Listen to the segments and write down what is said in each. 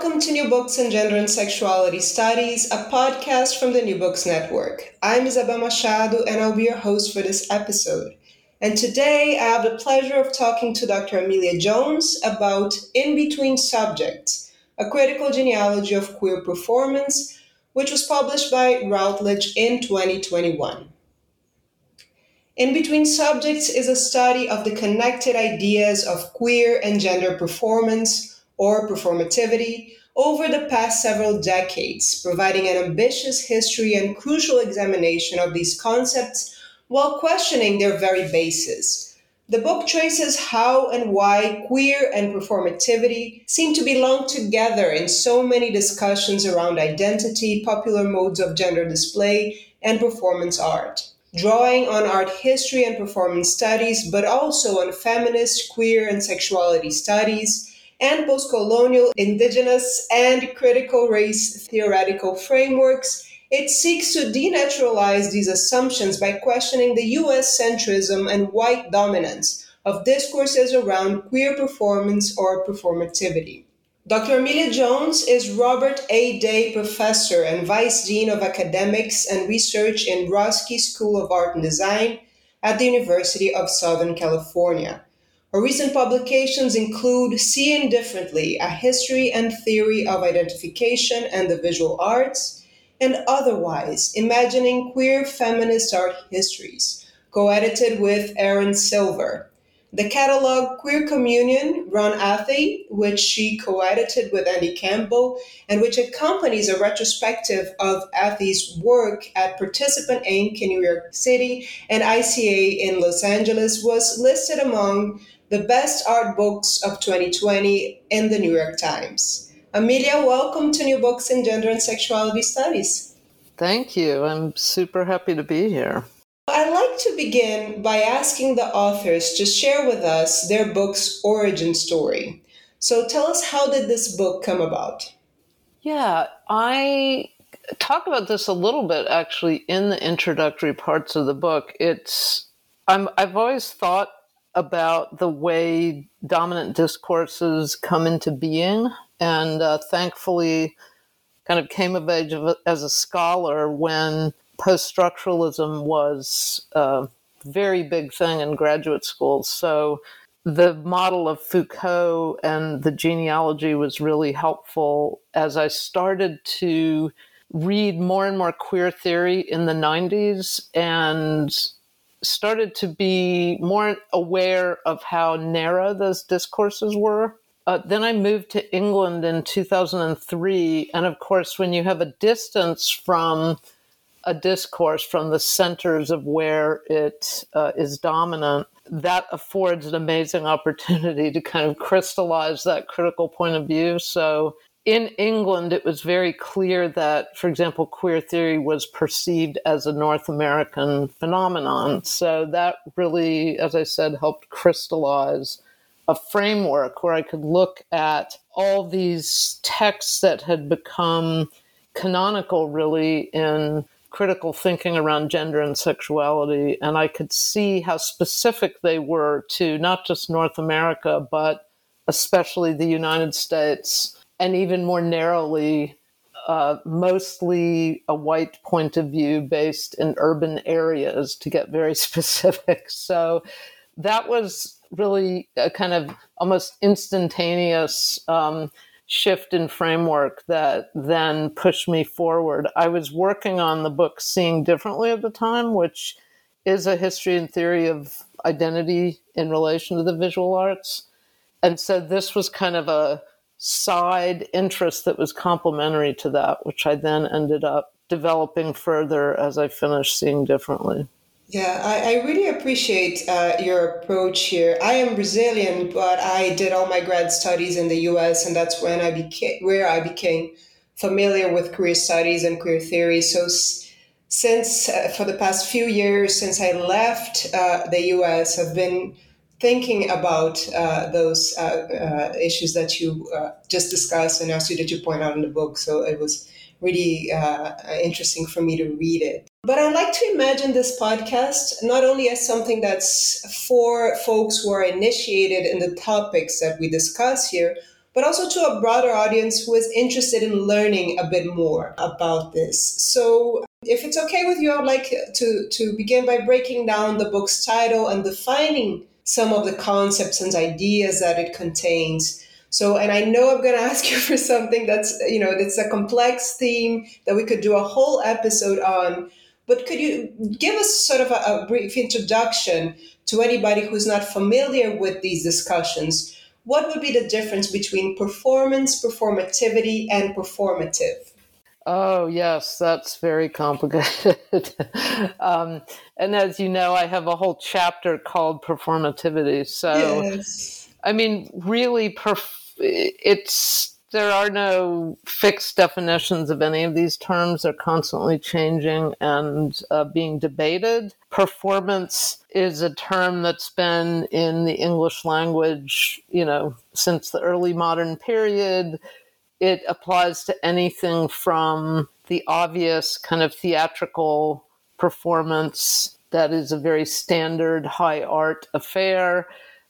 Welcome to New Books in Gender and Sexuality Studies, a podcast from the New Books Network. I'm Isabel Machado and I'll be your host for this episode. And today I have the pleasure of talking to Dr. Amelia Jones about In Between Subjects, a critical genealogy of queer performance, which was published by Routledge in 2021. In Between Subjects is a study of the connected ideas of queer and gender performance or performativity over the past several decades, providing an ambitious history and crucial examination of these concepts while questioning their very basis. The book traces how and why queer and performativity seem to belong together in so many discussions around identity, popular modes of gender display, and performance art. Drawing on art history and performance studies, but also on feminist, queer, and sexuality studies, and postcolonial, indigenous, and critical race theoretical frameworks, it seeks to denaturalize these assumptions by questioning the US centrism and white dominance of discourses around queer performance or performativity. Dr. Amelia Jones is Robert A. Day Professor and Vice Dean of Academics and Research in Roski School of Art and Design at the University of Southern California. Her recent publications include Seeing Differently, A History and Theory of Identification and the Visual Arts, and Otherwise, Imagining Queer Feminist Art Histories, co edited with Erin Silver. The catalog Queer Communion, Ron Athey, which she co edited with Andy Campbell, and which accompanies a retrospective of Athey's work at Participant Inc. in New York City and ICA in Los Angeles, was listed among the best art books of 2020 in the New York Times. Amelia, welcome to New Books in Gender and Sexuality Studies. Thank you. I'm super happy to be here. I'd like to begin by asking the authors to share with us their book's origin story. So tell us how did this book come about? Yeah, I talk about this a little bit actually in the introductory parts of the book. It's I'm, I've always thought about the way dominant discourses come into being, and uh, thankfully, kind of came of age of, as a scholar when post structuralism was a very big thing in graduate school. So the model of Foucault and the genealogy was really helpful as I started to read more and more queer theory in the 90s and started to be more aware of how narrow those discourses were. Uh, then I moved to England in 2003. And of course, when you have a distance from a discourse, from the centers of where it uh, is dominant, that affords an amazing opportunity to kind of crystallize that critical point of view. So in England, it was very clear that, for example, queer theory was perceived as a North American phenomenon. So that really, as I said, helped crystallize a framework where I could look at all these texts that had become canonical, really, in critical thinking around gender and sexuality. And I could see how specific they were to not just North America, but especially the United States, and even more narrowly, uh, mostly a white point of view based in urban areas to get very specific. So that was really a kind of almost instantaneous um, shift in framework that then pushed me forward. I was working on the book Seeing Differently at the time, which is a history and theory of identity in relation to the visual arts. And so this was kind of a side interest that was complementary to that, which I then ended up developing further as I finished Seeing Differently. Yeah, I, I really appreciate uh, your approach here. I am Brazilian, but I did all my grad studies in the U.S., and that's when I became where I became familiar with queer studies and queer theory. So, s- since uh, for the past few years, since I left uh, the U.S., I've been thinking about uh, those uh, uh, issues that you just discussed and also that you point out in the book. So it was really interesting for me to read it. But I like to imagine this podcast not only as something that's for folks who are initiated in the topics that we discuss here, but also to a broader audience who is interested in learning a bit more about this. So, if it's okay with you, I'd like to, to begin by breaking down the book's title and defining some of the concepts and ideas that it contains. So, and I know I'm going to ask you for something that's, you know, that's a complex theme that we could do a whole episode on. But could you give us sort of a, a brief introduction to anybody who's not familiar with these discussions? What would be the difference between performance, performativity, and performative? Oh, yes, that's very complicated. um, and as you know, I have a whole chapter called performativity. So, yes. I mean, really, perf- it's there are no fixed definitions of any of these terms. They're constantly changing and uh, being debated. Performance is a term that's been in the English language, you know, since the early modern period. It applies to anything from the obvious kind of theatrical performance that is a very standard high art affair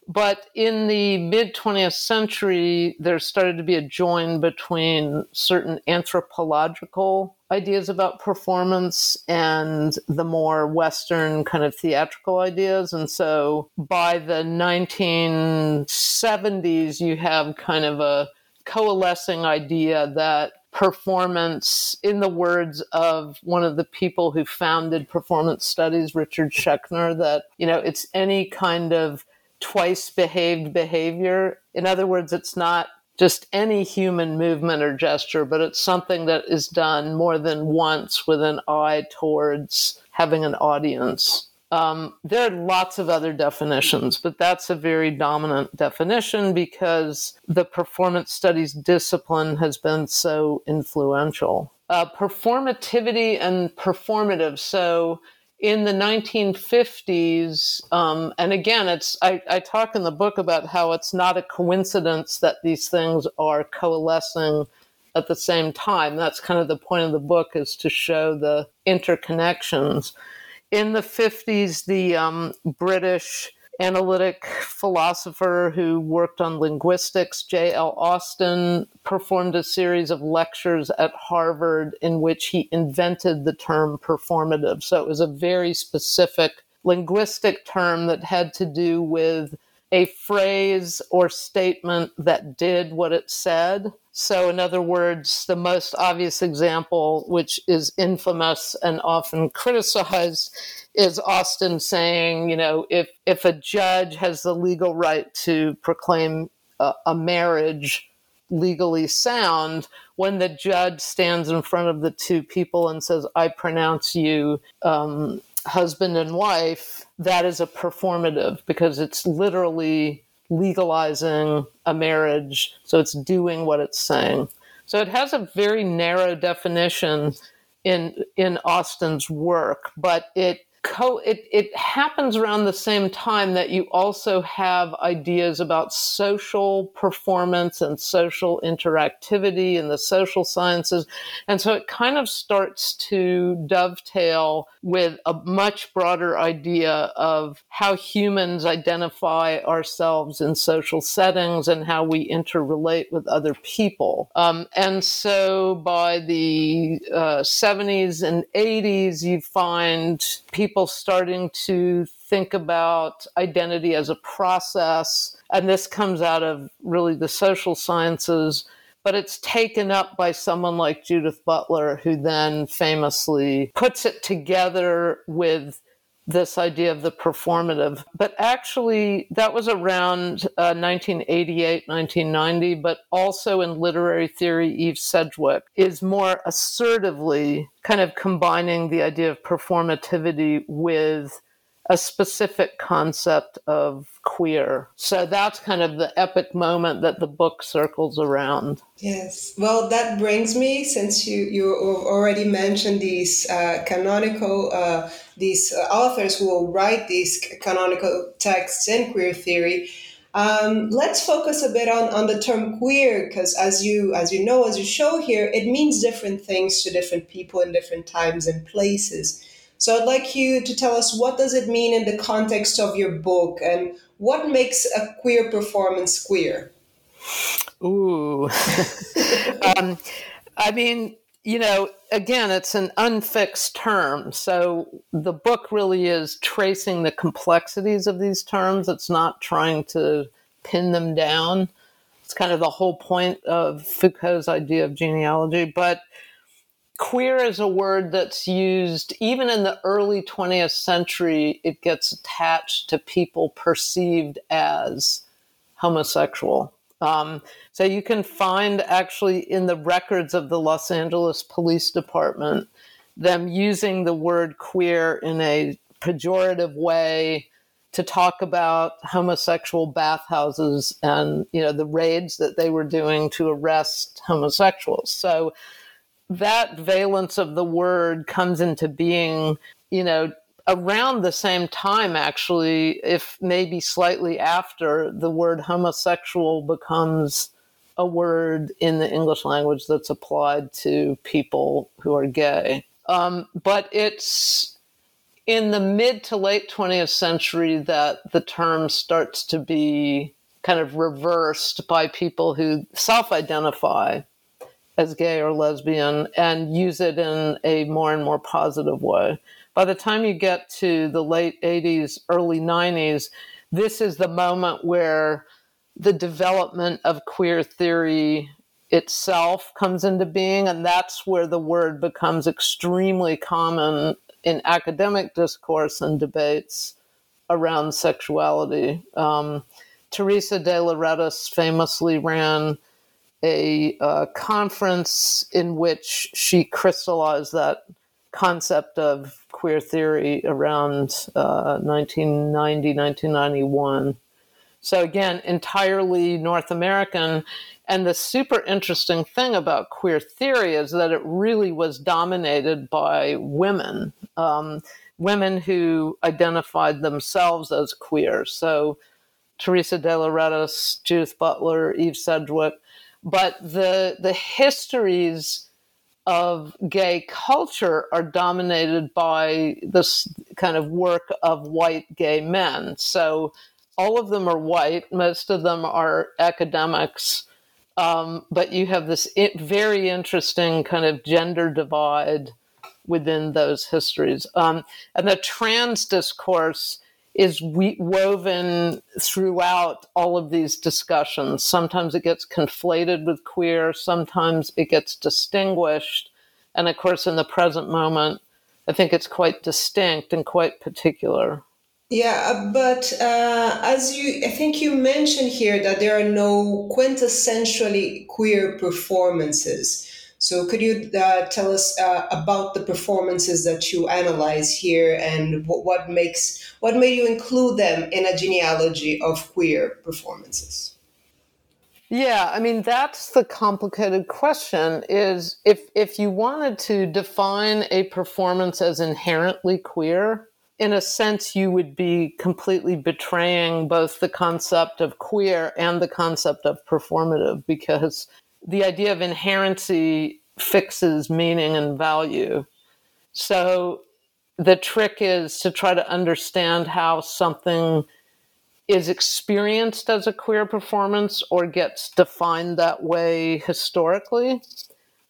but in the mid 20th century, there started to be a join between certain anthropological ideas about performance and the more Western kind of theatrical ideas. And so by the 1970s, you have kind of a coalescing idea that performance, in the words of one of the people who founded performance studies, Richard Schechner, that, you know, it's any kind of twice behaved behavior. In other words, it's not just any human movement or gesture, but it's something that is done more than once with an eye towards having an audience. Um, there are lots of other definitions, but that's a very dominant definition because the performance studies discipline has been so influential. Uh, performativity and performative. So, in the 1950s, um, and again, it's I, I, talk in the book about how it's not a coincidence that these things are coalescing at the same time. That's kind of the point of the book is to show the interconnections. In the 50s, the um, British analytic philosopher who worked on linguistics, J.L. Austin, performed a series of lectures at Harvard in which he invented the term performative. So it was a very specific linguistic term that had to do with a phrase or statement that did what it said. So, in other words, the most obvious example, which is infamous and often criticized, is Austin saying, you know, if if a judge has the legal right to proclaim a, a marriage legally sound, when the judge stands in front of the two people and says, "I pronounce you um, husband and wife," that is a performative because it's literally legalizing a marriage. So it's doing what it's saying. So it has a very narrow definition in in Austin's work, but it co it, it happens around the same time that you also have ideas about social performance and social interactivity and the social sciences. And so it kind of starts to dovetail with a much broader idea of how humans identify ourselves in social settings and how we interrelate with other people. Um, and so by the uh, 70s and 80s you find people starting to think about identity as a process. And this comes out of really the social sciences, but it's taken up by someone like Judith Butler, who then famously puts it together with this idea of the performative. But actually, that was around uh, 1988, 1990, but also in literary theory, Eve Sedgwick is more assertively kind of combining the idea of performativity with a specific concept of queer. So that's kind of the epic moment that the book circles around. Yes. Well, that brings me, since you, you already mentioned these uh, canonical, uh, these uh, authors who will write these canonical texts in queer theory. Um, let's focus a bit on, on the term queer, because as you as you know, as you show here, it means different things to different people in different times and places. So I'd like you to tell us what does it mean in the context of your book and what makes a queer performance queer? Ooh. um, I mean, you know, again, it's an unfixed term. So the book really is tracing the complexities of these terms. It's not trying to pin them down. It's kind of the whole point of Foucault's idea of genealogy. But queer is a word that's used even in the early 20th century it gets attached to people perceived as homosexual. Um, so you can find actually in the records of the los angeles police department them using the word queer in a pejorative way to talk about homosexual bathhouses and you know the raids that they were doing to arrest homosexuals. So that valence of the word comes into being, you know, around the same time, actually, if maybe slightly after the word homosexual becomes a word in the English language that's applied to people who are gay. Um, but it's in the mid to late 20th century that the term starts to be kind of reversed by people who self identify as gay or lesbian and use it in a more and more positive way. By the time you get to the late 80s, early 90s, this is the moment where the development of queer theory itself comes into being, and that's where the word becomes extremely common in academic discourse and debates around sexuality. Um, Teresa de Lauretis famously ran a uh, conference in which she crystallized that concept of queer theory around uh, 1990, 1991. So, again, entirely North American. And the super interesting thing about queer theory is that it really was dominated by women, um, women who identified themselves as queer. So, Teresa de Lauretis, Judith Butler, Eve Sedgwick, but the the histories of gay culture are dominated by this kind of work of white gay men. So all of them are white. Most of them are academics. Um, but you have this very interesting kind of gender divide within those histories. Um, and the trans discourse is we- woven throughout all of these discussions. Sometimes it gets conflated with queer, sometimes it gets distinguished. And of course, in the present moment, I think it's quite distinct and quite particular. Yeah, uh, but uh, as you, I think you mentioned here that there are no quintessentially queer performances. So, could you uh, tell us uh, about the performances that you analyze here, and what, what makes what made you include them in a genealogy of queer performances? Yeah, I mean that's the complicated question. Is if if you wanted to define a performance as inherently queer, in a sense, you would be completely betraying both the concept of queer and the concept of performative because the idea of inherency fixes meaning and value. So the trick is to try to understand how something is experienced as a queer performance or gets defined that way historically.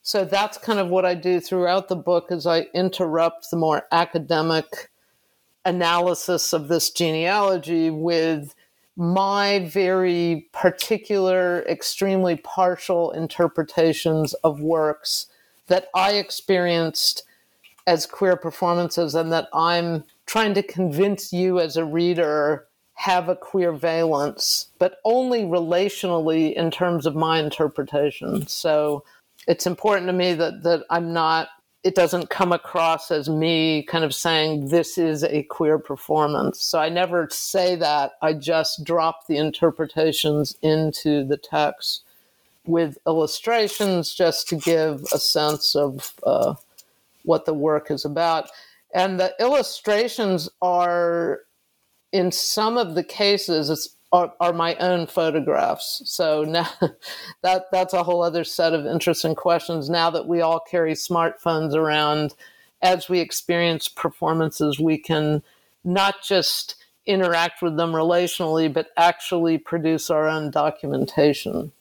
So that's kind of what I do throughout the book is I interrupt the more academic analysis of this genealogy with my very particular, extremely partial interpretations of works that I experienced as queer performances and that I'm trying to convince you as a reader have a queer valence, but only relationally in terms of my interpretation. So it's important to me that that I'm not it doesn't come across as me kind of saying this is a queer performance. So I never say that. I just drop the interpretations into the text with illustrations just to give a sense of uh, what the work is about. And the illustrations are in some of the cases are, are, my own photographs. So now that that's a whole other set of interesting questions. Now that we all carry smartphones around, as we experience performances, we can not just interact with them relationally, but actually produce our own documentation.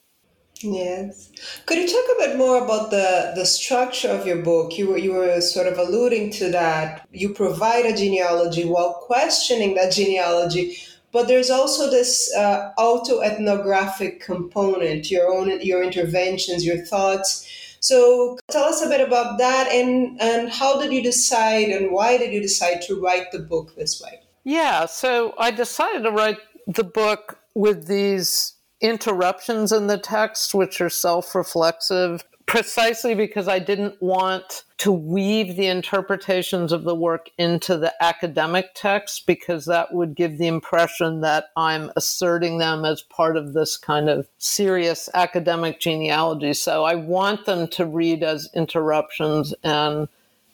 Yes. Could you talk a bit more about the, the structure of your book? You were, you were sort of alluding to that. You provide a genealogy while questioning that genealogy, but there's also this uh, autoethnographic component, your own your interventions, your thoughts. So tell us a bit about that and, and how did you decide and why did you decide to write the book this way? Yeah, so I decided to write the book with these interruptions in the text, which are self reflexive, precisely because I didn't want to weave the interpretations of the work into the academic text, because that would give the impression that I'm asserting them as part of this kind of serious academic genealogy. So I want them to read as interruptions and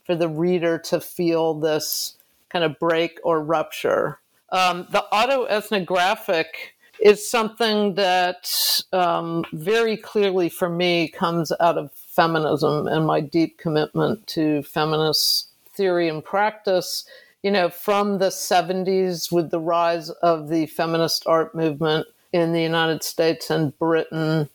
for the reader to feel this kind of break or rupture. Um, the autoethnographic is something that um, very clearly for me comes out of feminism and my deep commitment to feminist theory and practice. You know, from the 70s with the rise of the feminist art movement in the United States and Britain,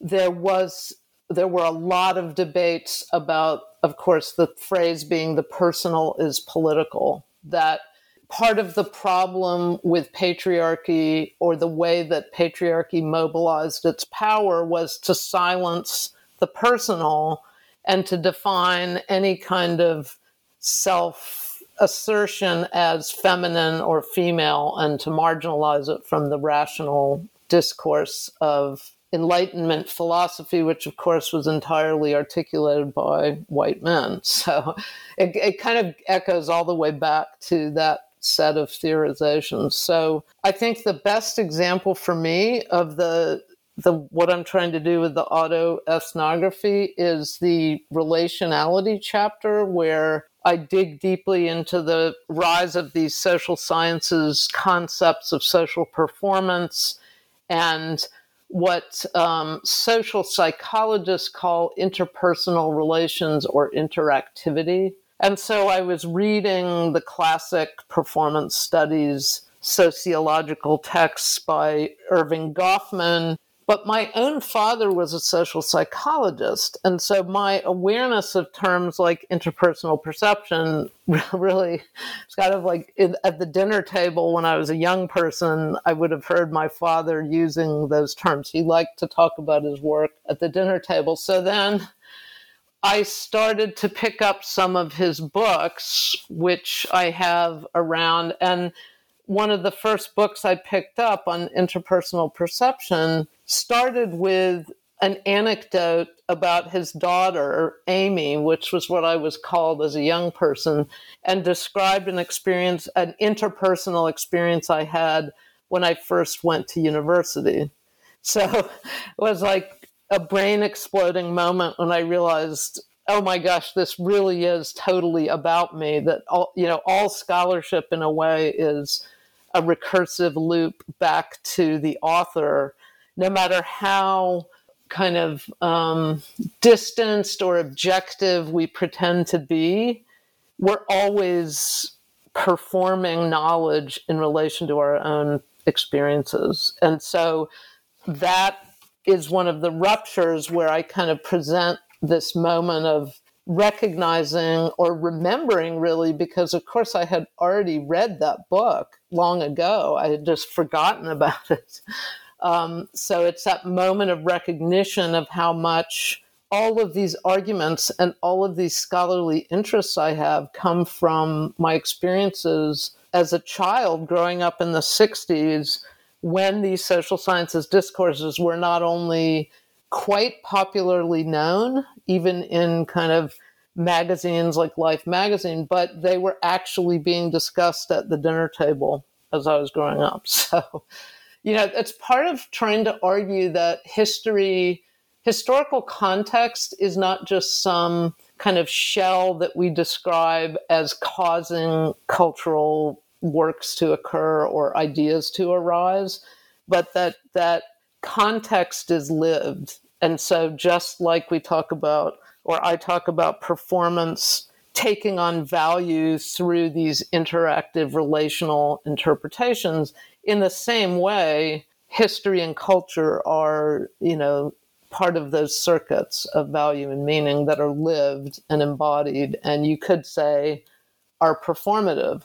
there was there were a lot of debates about, of course, the phrase being the personal is political, that part of the problem with patriarchy or the way that patriarchy mobilized its power was to silence the personal and to define any kind of self assertion as feminine or female and to marginalize it from the rational discourse of Enlightenment philosophy, which of course was entirely articulated by white men. So it, it, kind of echoes all the way back to that set of theorizations. So I think the best example for me of the the what I'm trying to do with the auto ethnography is the relationality chapter where I dig deeply into the rise of these social sciences concepts of social performance and what um, social psychologists call interpersonal relations or interactivity. And so I was reading the classic performance studies sociological texts by Erving Goffman. But my own father was a social psychologist. And so my awareness of terms like interpersonal perception really, it's kind of like at the dinner table when I was a young person, I would have heard my father using those terms. He liked to talk about his work at the dinner table. So then I started to pick up some of his books, which I have around. And one of the first books I picked up on interpersonal perception started with an anecdote about his daughter, Amy, which was what I was called as a young person, and described an experience, an interpersonal experience I had when I first went to university. So it was like a brain exploding moment when I realized oh my gosh, this really is totally about me. That all you know, all scholarship in a way is a recursive loop back to the author, no matter how kind of um, distanced or objective we pretend to be. We're always performing knowledge in relation to our own experiences. And so that is one of the ruptures where I kind of present this moment of recognizing or remembering really because of course I had already read that book long ago. I had just forgotten about it. Um, so it's that moment of recognition of how much all of these arguments and all of these scholarly interests I have come from my experiences as a child growing up in the 60s when these social sciences discourses were not only quite popularly known, even in kind of magazines like Life magazine, but they were actually being discussed at the dinner table as I was growing up. So, you know, it's part of trying to argue that history, historical context is not just some kind of shell that we describe as causing cultural works to occur or ideas to arise, but that that context is lived and so, just like we talk about, or I talk about performance taking on value through these interactive relational interpretations, in the same way, history and culture are, you know, part of those circuits of value and meaning that are lived and embodied, and you could say are performative.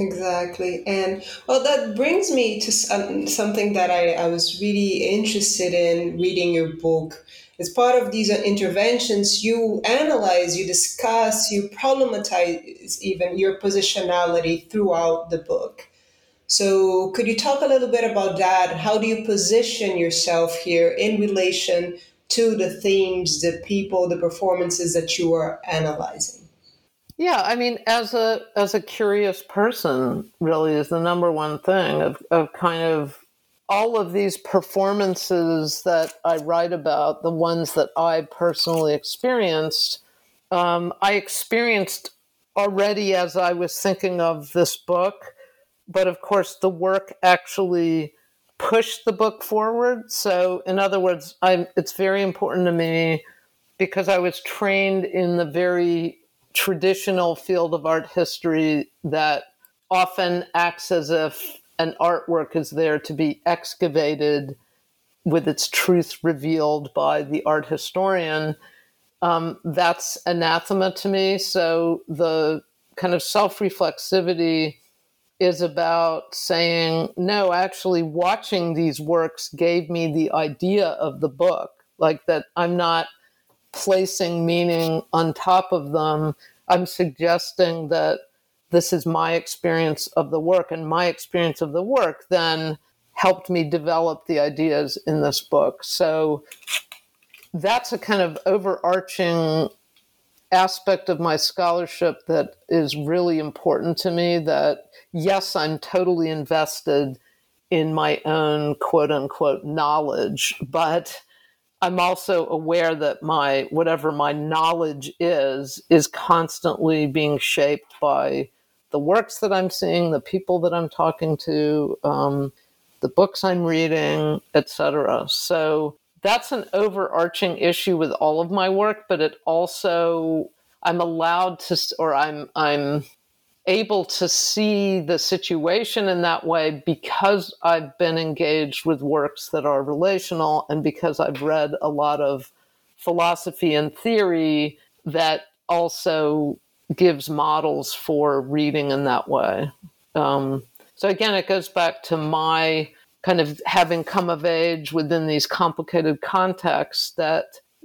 Exactly. And well, that brings me to some, something that I, I was really interested in reading your book. As part of these uh, interventions, you analyze, you discuss, you problematize even your positionality throughout the book. So, could you talk a little bit about that? How do you position yourself here in relation to the themes, the people, the performances that you are analyzing? Yeah, I mean, as a as a curious person, really is the number one thing of of kind of all of these performances that I write about, the ones that I personally experienced, um, I experienced already as I was thinking of this book, but of course the work actually pushed the book forward. So, in other words, I'm, it's very important to me because I was trained in the very traditional field of art history that often acts as if an artwork is there to be excavated with its truth revealed by the art historian. Um, that's anathema to me. So the kind of self reflexivity is about saying, no, actually, watching these works gave me the idea of the book. Like that, I'm not placing meaning on top of them. I'm suggesting that this is my experience of the work, and my experience of the work then helped me develop the ideas in this book. So that's a kind of overarching aspect of my scholarship that is really important to me that yes i'm totally invested in my own quote unquote knowledge but I'm also aware that my whatever my knowledge is is constantly being shaped by the works that I'm seeing, the people that I'm talking to, um, the books I'm reading, etc. So that's an overarching issue with all of my work, but it also I'm allowed to, or I'm I'm able to see the situation in that way because I've been engaged with works that are relational and because I've read a lot of philosophy and theory that also gives models for reading in that way. Um, so again, it goes back to my kind of having come of age within these complicated contexts that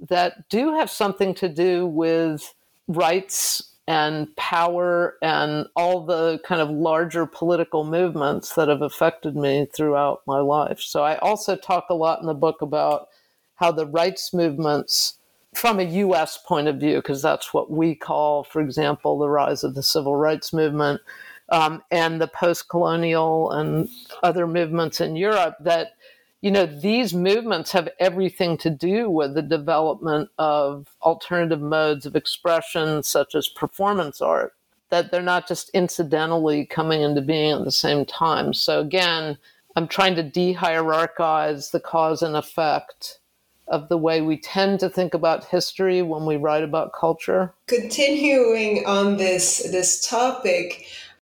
that do have something to do with rights and power and all the kind of larger political movements that have affected me throughout my life. So I also talk a lot in the book about how the rights movements from a US point of view, because that's what we call, for example, the rise of the civil rights movement um, and the post colonial and other movements in Europe, that you know, these movements have everything to do with the development of alternative modes of expression, such as performance art, that they're not just incidentally coming into being at the same time. So, again, I'm trying to de hierarchize the cause and effect of the way we tend to think about history when we write about culture. Continuing on this this topic,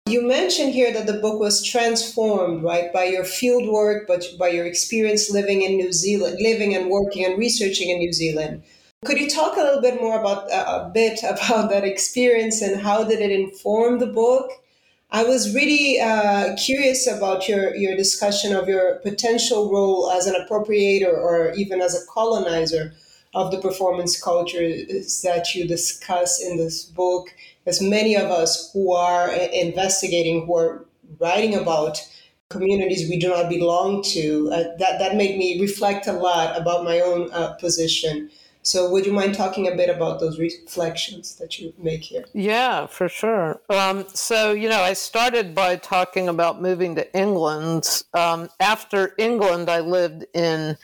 you mentioned here that the book was transformed, right, by your field work, but by your experience living in New Zealand, living and working and researching in New Zealand. Could you talk a little bit more about uh, a bit about that experience and how did it inform the book? I was really uh, curious about your, your discussion of your potential role as an appropriator or even as a colonizer of the performance culture that you discuss in this book as many of us who are investigating, who are writing about communities we do not belong to, uh, that, that made me reflect a lot about my own uh, position. So, would you mind talking a bit about those reflections that you make here? Yeah, for sure. Um, so, you know, I started by talking about moving to England. Um, after England, I lived in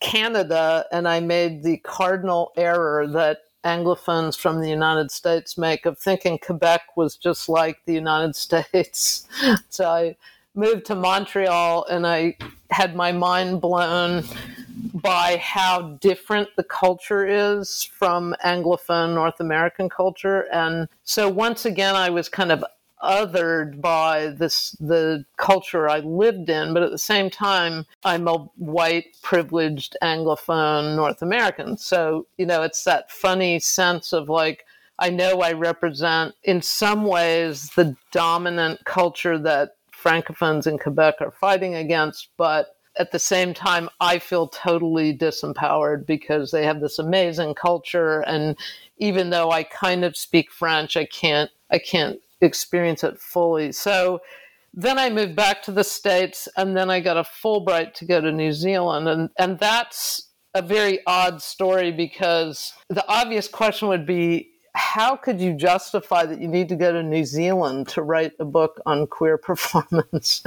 Canada and I made the cardinal error that Anglophones from the United States make of thinking Quebec was just like the United States. so I moved to Montreal and I had my mind blown by how different the culture is from Anglophone North American culture. And so once again, I was kind of othered by this the culture I lived in, but at the same time, I'm a white, privileged Anglophone North American. So, you know, it's that funny sense of like, I know I represent in some ways the dominant culture that Francophones in Quebec are fighting against, but at the same time, I feel totally disempowered because they have this amazing culture. And even though I kind of speak French, I can't, I can't experience it fully. So then I moved back to the States and then I got a Fulbright to go to New Zealand. And, and that's a very odd story because the obvious question would be how could you justify that you need to go to New Zealand to write a book on queer performance?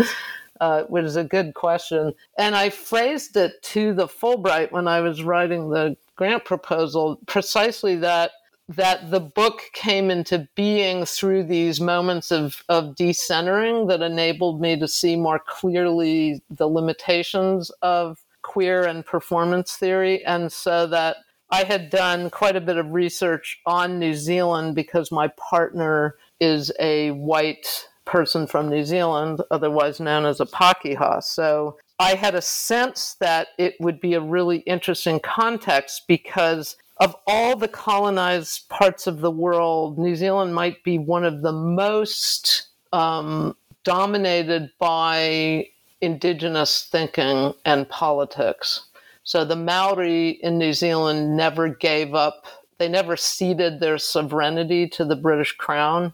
Uh, which is a good question. And I phrased it to the Fulbright when I was writing the grant proposal precisely that that the book came into being through these moments of, of decentering that enabled me to see more clearly the limitations of queer and performance theory. And so that I had done quite a bit of research on New Zealand because my partner is a white person from New Zealand, otherwise known as a Pakeha. So I had a sense that it would be a really interesting context because of all the colonized parts of the world, New Zealand might be one of the most um, dominated by indigenous thinking and politics. So the Maori in New Zealand never gave up, they never ceded their sovereignty to the British Crown.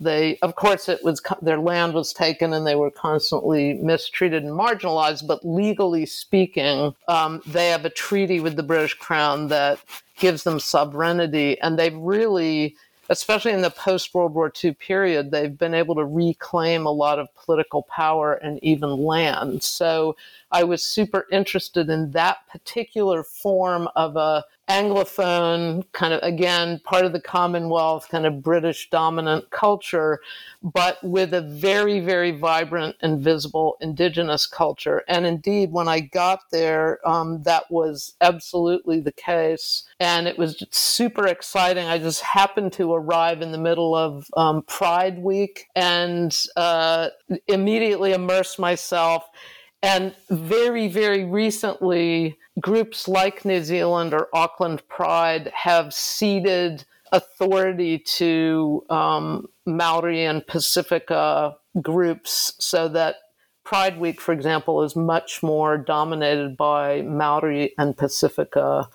They, of course, it was their land was taken and they were constantly mistreated and marginalized. But legally speaking, um, they have a treaty with the British Crown that gives them sovereignty, and they've really especially in the post World War II period, they've been able to reclaim a lot of political power and even land. So I was super interested in that particular form of a Anglophone, kind of again, part of the Commonwealth, kind of British dominant culture, but with a very, very vibrant and visible Indigenous culture. And indeed, when I got there, um, that was absolutely the case. And it was super exciting. I just happened to arrive in the middle of um, Pride Week and uh, immediately immersed myself and very, very recently, groups like New Zealand or Auckland Pride have ceded authority to um, Maori and Pasifika groups so that Pride Week, for example, is much more dominated by Maori and Pasifika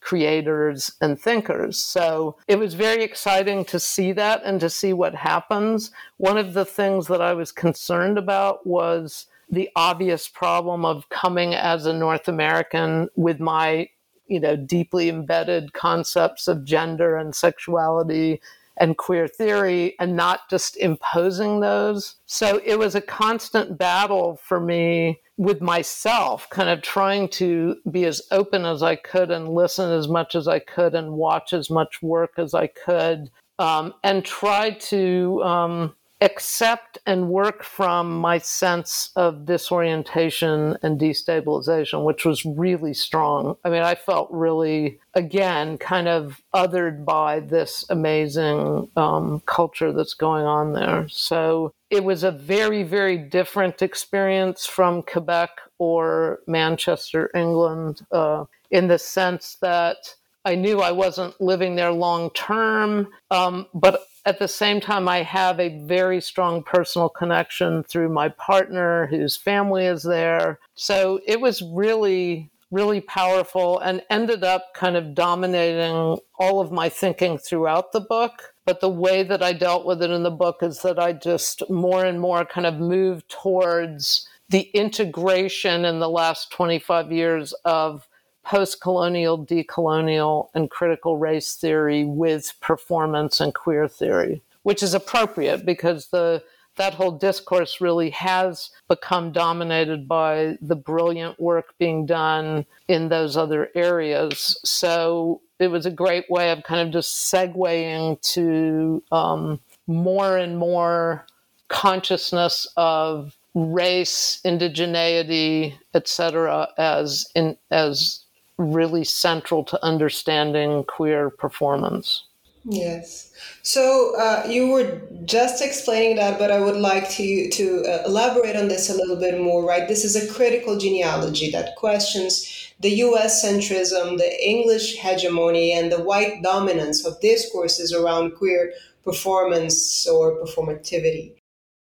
creators and thinkers. So it was very exciting to see that and to see what happens. One of the things that I was concerned about was the obvious problem of coming as a North American with my, you know, deeply embedded concepts of gender and sexuality and queer theory and not just imposing those. So it was a constant battle for me with myself, kind of trying to be as open as I could and listen as much as I could and watch as much work as I could um, and try to um, accept and work from my sense of disorientation and destabilization, which was really strong. I mean, I felt really, again, kind of othered by this amazing um, culture that's going on there. So it was a very, very different experience from Quebec or Manchester, England, uh, in the sense that I knew I wasn't living there long term, um, but at the same time, I have a very strong personal connection through my partner whose family is there. So it was really, really powerful and ended up kind of dominating all of my thinking throughout the book. But the way that I dealt with it in the book is that I just more and more kind of moved towards the integration in the last 25 years of post colonial, decolonial, and critical race theory with performance and queer theory, which is appropriate because the that whole discourse really has become dominated by the brilliant work being done in those other areas. So it was a great way of kind of just segueing to um, more and more consciousness of race, indigeneity, etc., as in as really central to understanding queer performance. Yes. So uh, you were just explaining that, but I would like to to uh, elaborate on this a little bit more. Right, this is a critical genealogy that questions the U.S. centrism, the English hegemony, and the white dominance of discourses around queer performance or performativity.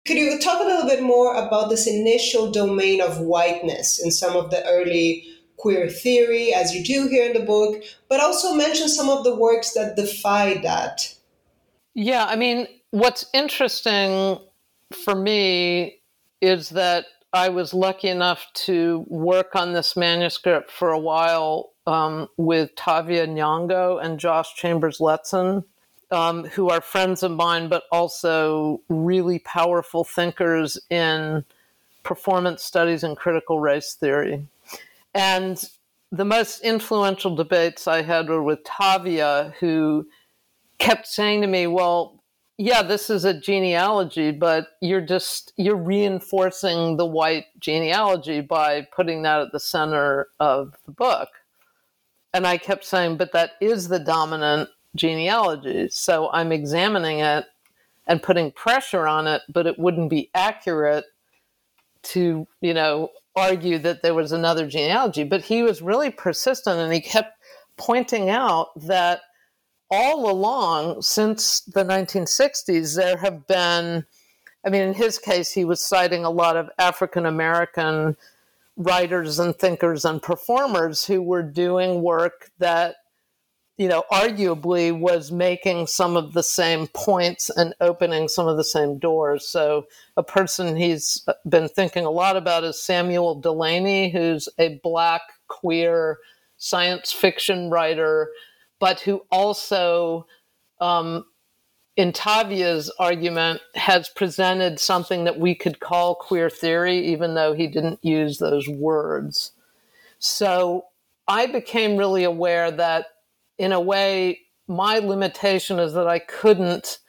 Could you talk a little bit more about this initial domain of whiteness in some of the early queer theory, as you do here in the book, but also mention some of the works that defy that. Yeah, I mean, what's interesting for me is that I was lucky enough to work on this manuscript for a while um, with Tavia Nyong'o and Josh Chambers Letson, um, who are friends of mine, but also really powerful thinkers in performance studies and critical race theory. And the most influential debates I had were with Tavia, who kept saying to me, Well, yeah, this is a genealogy, but you're just you're reinforcing the white genealogy by putting that at the center of the book. And I kept saying, but that is the dominant genealogy. So I'm examining it and putting pressure on it, but it wouldn't be accurate to, you know, argue that there was another genealogy, but he was really persistent and he kept pointing out that all along since the 1960s, there have been, I mean, in his case, he was citing a lot of African American writers and thinkers and performers who were doing work that you know, arguably was making some of the same points and opening some of the same doors. So, a person he's been thinking a lot about is Samuel Delany, who's a black queer science fiction writer, but who also, um, in Tavia's argument, has presented something that we could call queer theory, even though he didn't use those words. So, I became really aware that in a way, my limitation is that I couldn't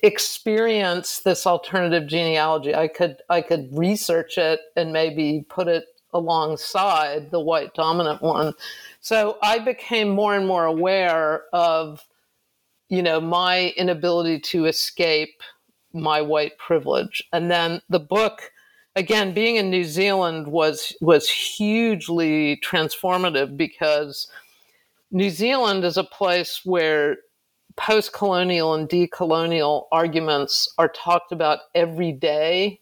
experience this alternative genealogy. I could I could research it and maybe put it alongside the white dominant one. So I became more and more aware of, you know, my inability to escape my white privilege. And then the book, again, being in New Zealand was was hugely transformative because New Zealand is a place where post colonial and decolonial arguments are talked about every day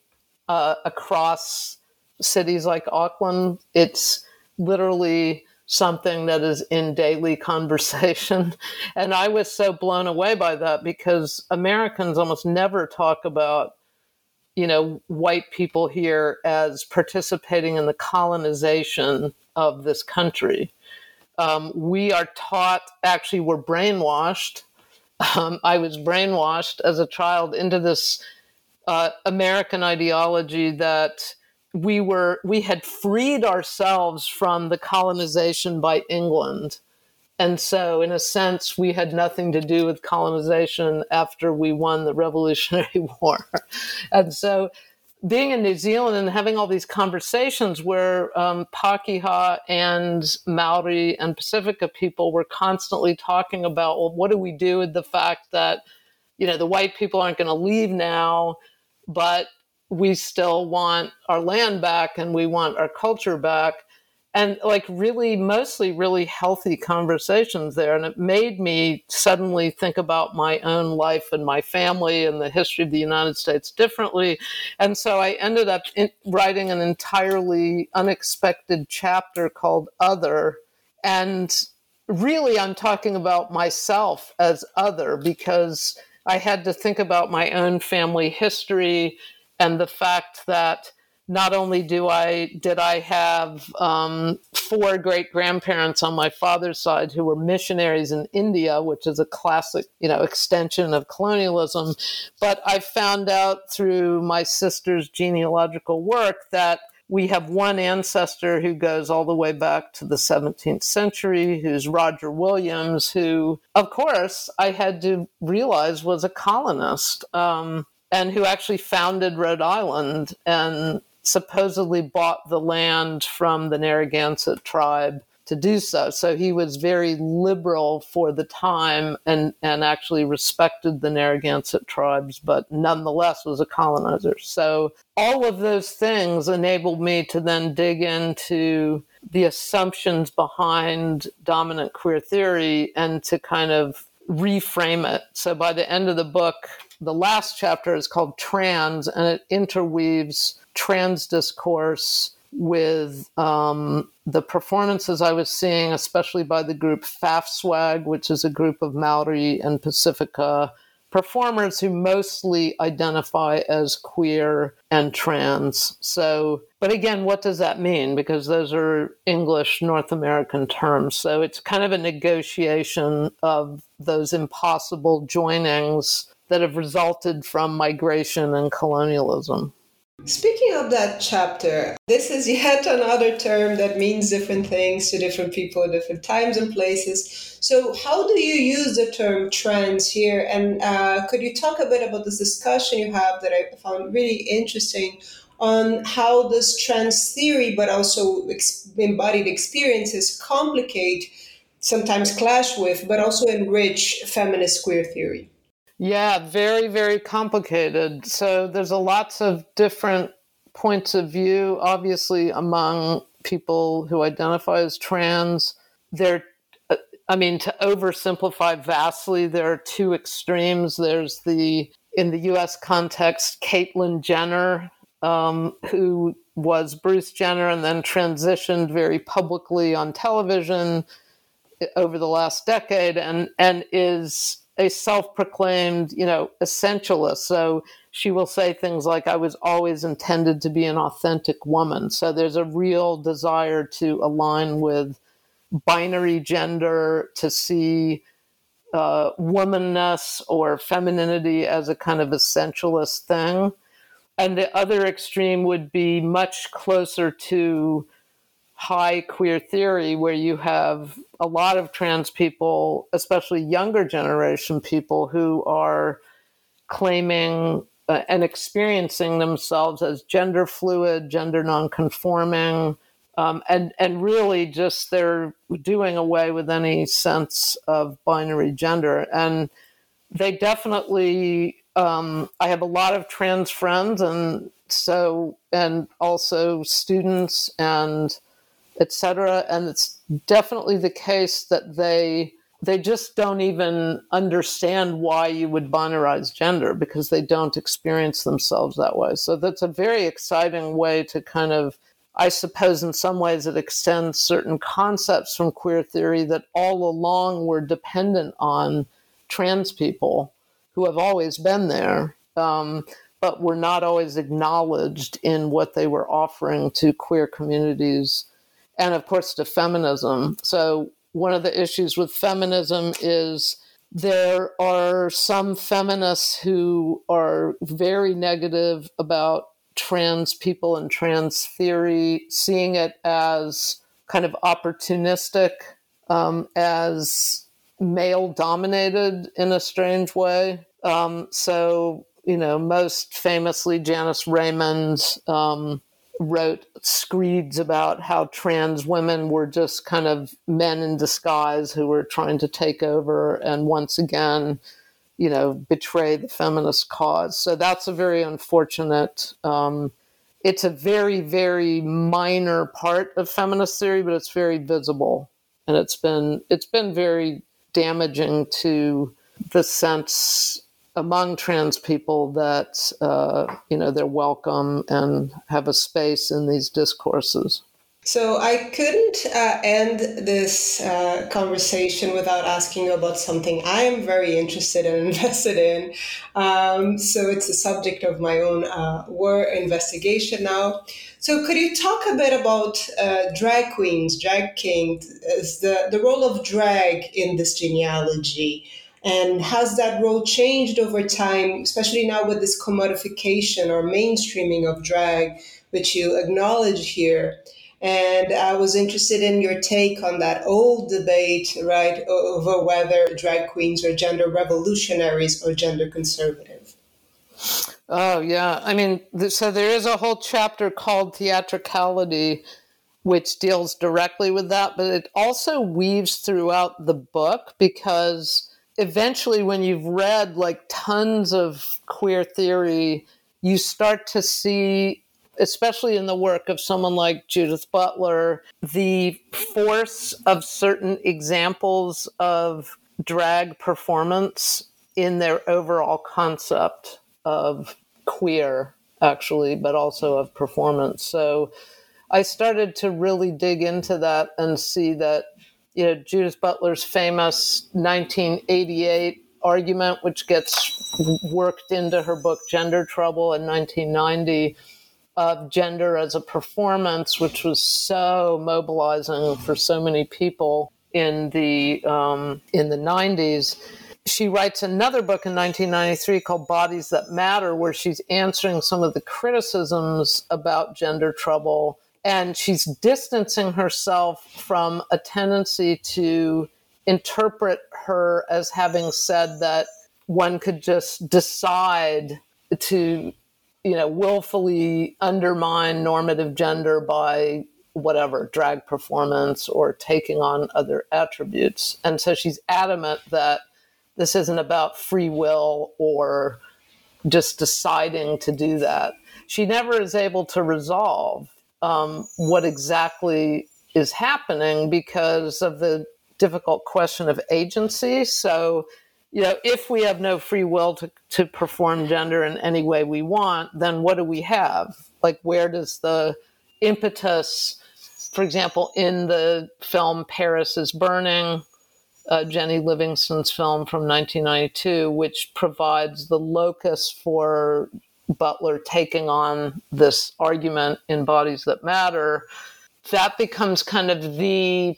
uh, across cities like Auckland. It's literally something that is in daily conversation. And I was so blown away by that because Americans almost never talk about, you know, white people here as participating in the colonization of this country. Um, we are taught, actually, we're brainwashed. Um, I was brainwashed as a child into this uh, American ideology that we were we had freed ourselves from the colonization by England. And so, in a sense, we had nothing to do with colonization after we won the Revolutionary War. and so, being in New Zealand and having all these conversations where um, Pakeha and Maori and Pasifika people were constantly talking about, well, what do we do with the fact that, you know, the white people aren't going to leave now, but we still want our land back and we want our culture back and like really mostly really healthy conversations there and it made me suddenly think about my own life and my family and the history of the united states differently. And so i ended up in, writing an entirely unexpected chapter called other and really i'm talking about myself as other because i had to think about my own family history and the fact that not only do I did I have um, four great grandparents on my father's side who were missionaries in India, which is a classic, you know, extension of colonialism, but I found out through my sister's genealogical work that we have one ancestor who goes all the way back to the 17th century, who's Roger Williams, who, of course, I had to realize was a colonist. Um, and who actually founded Rhode Island and supposedly bought the land from the Narragansett tribe to do so. So he was very liberal for the time and, and actually respected the Narragansett tribes, but nonetheless was a colonizer. So all of those things enabled me to then dig into the assumptions behind dominant queer theory and to kind of reframe it. So by the end of the book, the last chapter is called Trans, and it interweaves trans discourse with um, the performances I was seeing, especially by the group FAFSWAG, which is a group of Maori and Pasifika performers who mostly identify as queer and trans. So, but again, what does that mean? Because those are English North American terms. So it's kind of a negotiation of those impossible joinings that have resulted from migration and colonialism. Speaking of that chapter, this is yet another term that means different things to different people at different times and places. So, how do you use the term trans here? And uh, could you talk a bit about this discussion you have that I found really interesting on how this trans theory, but also ex- embodied experiences, complicate, sometimes clash with, but also enrich feminist queer theory? Yeah, very, very complicated. So there's a lots of different points of view, obviously, among people who identify as trans. There, uh, I mean, to oversimplify vastly, there are two extremes. There's the, in the US context, Caitlyn Jenner, um, who was Bruce Jenner and then transitioned very publicly on television uh, over the last decade and, and is a self-proclaimed, you know, essentialist. So she will say things like, "I was always intended to be an authentic woman." So there's a real desire to align with binary gender, to see uh, womanness or femininity as a kind of essentialist thing. And the other extreme would be much closer to high queer theory where you have a lot of trans people, especially younger generation people, who are claiming uh, and experiencing themselves as gender fluid, gender nonconforming, um, and and really just they're doing away with any sense of binary gender. And they definitely, um, I have a lot of trans friends, and so and also students and etc. And it's definitely the case that they they just don't even understand why you would binarize gender because they don't experience themselves that way. So that's a very exciting way to kind of I suppose in some ways it extends certain concepts from queer theory that all along were dependent on trans people who have always been there, um, but were not always acknowledged in what they were offering to queer communities and, of course, to feminism. So, one of the issues with feminism is there are some feminists who are very negative about trans people and trans theory, seeing it as kind of opportunistic, um, as male dominated in a strange way. Um, so, you know, most famously, Janice Raymond um, wrote screeds about how trans women were just kind of men in disguise who were trying to take over and once again, you know, betray the feminist cause. So that's a very unfortunate. Um, it's a very, very minor part of feminist theory, but it's very visible, and it's been it's been very damaging to the sense among trans people that uh, you know they're welcome and have a space in these discourses. So I couldn't uh, end this uh, conversation without asking you about something I am very interested and invested in. Um, so it's a subject of my own uh, war investigation now. So could you talk a bit about uh, drag queens, drag kings, the the role of drag in this genealogy? And has that role changed over time, especially now with this commodification or mainstreaming of drag, which you acknowledge here? And I was interested in your take on that old debate, right, over whether drag queens are gender revolutionaries or gender conservative. Oh, yeah. I mean, so there is a whole chapter called Theatricality, which deals directly with that, but it also weaves throughout the book because eventually, when you've read like tons of queer theory, you start to see especially in the work of someone like Judith Butler, the force of certain examples of drag performance in their overall concept of queer, actually, but also of performance. So I started to really dig into that and see that, you know, Judith Butler's famous 1988 argument, which gets worked into her book Gender Trouble in 1990 of gender as a performance, which was so mobilizing for so many people in the um, in the 90s. She writes another book in 1993 called Bodies That Matter, where she's answering some of the criticisms about gender trouble. And she's distancing herself from a tendency to interpret her as having said that one could just decide to you know, willfully undermine normative gender by whatever, drag performance or taking on other attributes. And so she's adamant that this isn't about free will or just deciding to do that. She never is able to resolve um, what exactly is happening because of the difficult question of agency. So you know, if we have no free will to, to perform gender in any way we want, then what do we have? Like, where does the impetus, for example, in the film Paris is Burning, uh, Jennie Livingston's film from 1992, which provides the locus for Butler taking on this argument in Bodies That Matter, that becomes kind of the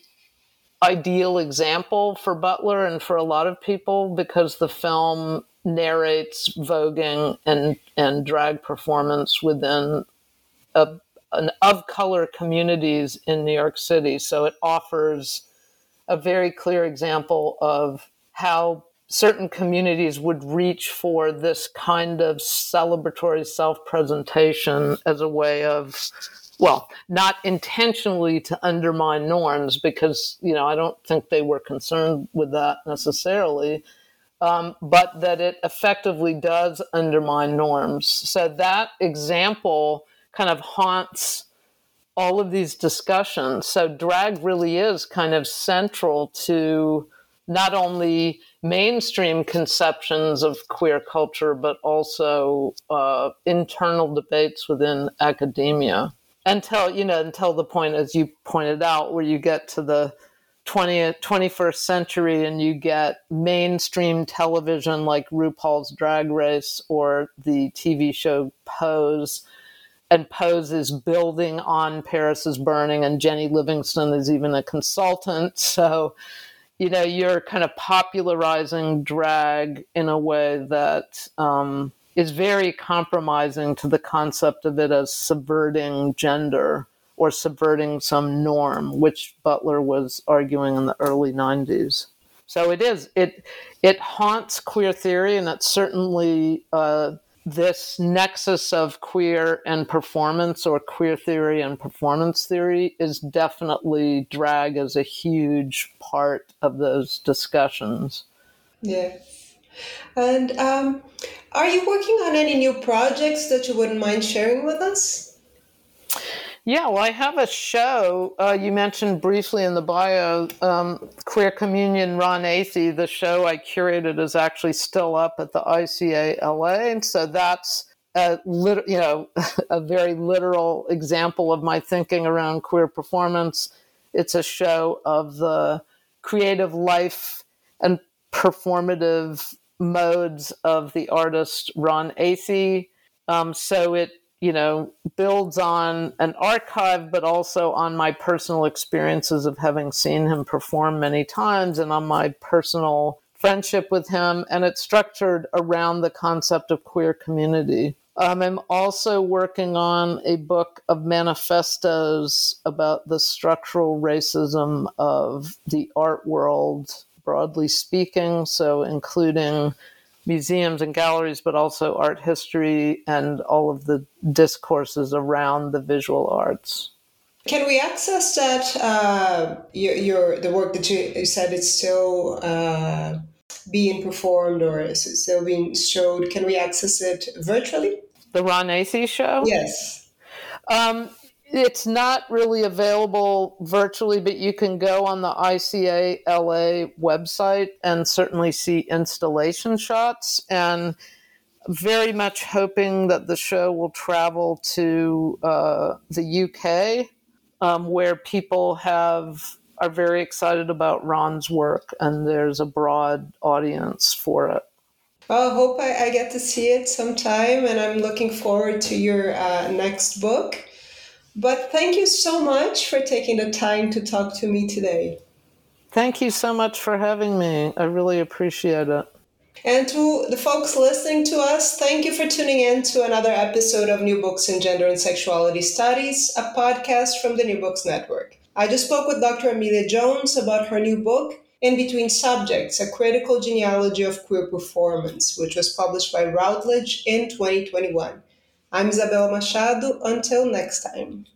ideal example for Butler and for a lot of people because the film narrates voguing and and drag performance within a, an of color communities in New York City. So it offers a very clear example of how certain communities would reach for this kind of celebratory self presentation as a way of well, not intentionally to undermine norms, because you know I don't think they were concerned with that necessarily, um, but that it effectively does undermine norms. So that example kind of haunts all of these discussions. So drag really is kind of central to not only mainstream conceptions of queer culture, but also uh, internal debates within academia. until you know until the point as you pointed out where you get to the 20th 21st century and you get mainstream television like RuPaul's Drag Race or the TV show Pose and Pose is building on Paris is Burning and Jennie Livingston is even a consultant so you know you're kind of popularizing drag in a way that um, is very compromising to the concept of it as subverting gender or subverting some norm, which Butler was arguing in the early 90s. So it is it it haunts queer theory, and it's certainly uh, this nexus of queer and performance, or queer theory and performance theory, is definitely drag as a huge part of those discussions. Yeah. And um, are you working on any new projects that you wouldn't mind sharing with us? Yeah, well, I have a show. Uh, you mentioned briefly in the bio, um, Queer Communion Ron Athey. The show I curated is actually still up at the ICA LA, and so that's a lit- you know a very literal example of my thinking around queer performance. It's a show of the creative life and performative modes of the artist Ron Athey. Um, so it, you know, builds on an archive, but also on my personal experiences of having seen him perform many times and on my personal friendship with him. And it's structured around the concept of queer community. Um, I'm also working on a book of manifestos about the structural racism of the art world broadly speaking, so including museums and galleries, but also art history and all of the discourses around the visual arts. Can we access that? Uh, your, your the work that you, said it's still uh, being performed or is still being showed. Can we access it virtually? The Ron Athey show. Yes. Um, it's not really available virtually, but you can go on the ICA LA website and certainly see installation shots. And very much hoping that the show will travel to uh, the UK, um, where people have are very excited about Ron's work, and there's a broad audience for it. Well, I hope I, I get to see it sometime, and I'm looking forward to your uh, next book. But thank you so much for taking the time to talk to me today. Thank you so much for having me. I really appreciate it. And to the folks listening to us, thank you for tuning in to another episode of New Books in Gender and Sexuality Studies, a podcast from the New Books Network. I just spoke with Dr. Amelia Jones about her new book, In Between Subjects A Critical Genealogy of Queer Performance, which was published by Routledge in 2021. I'm Isabel Machado. Until next time.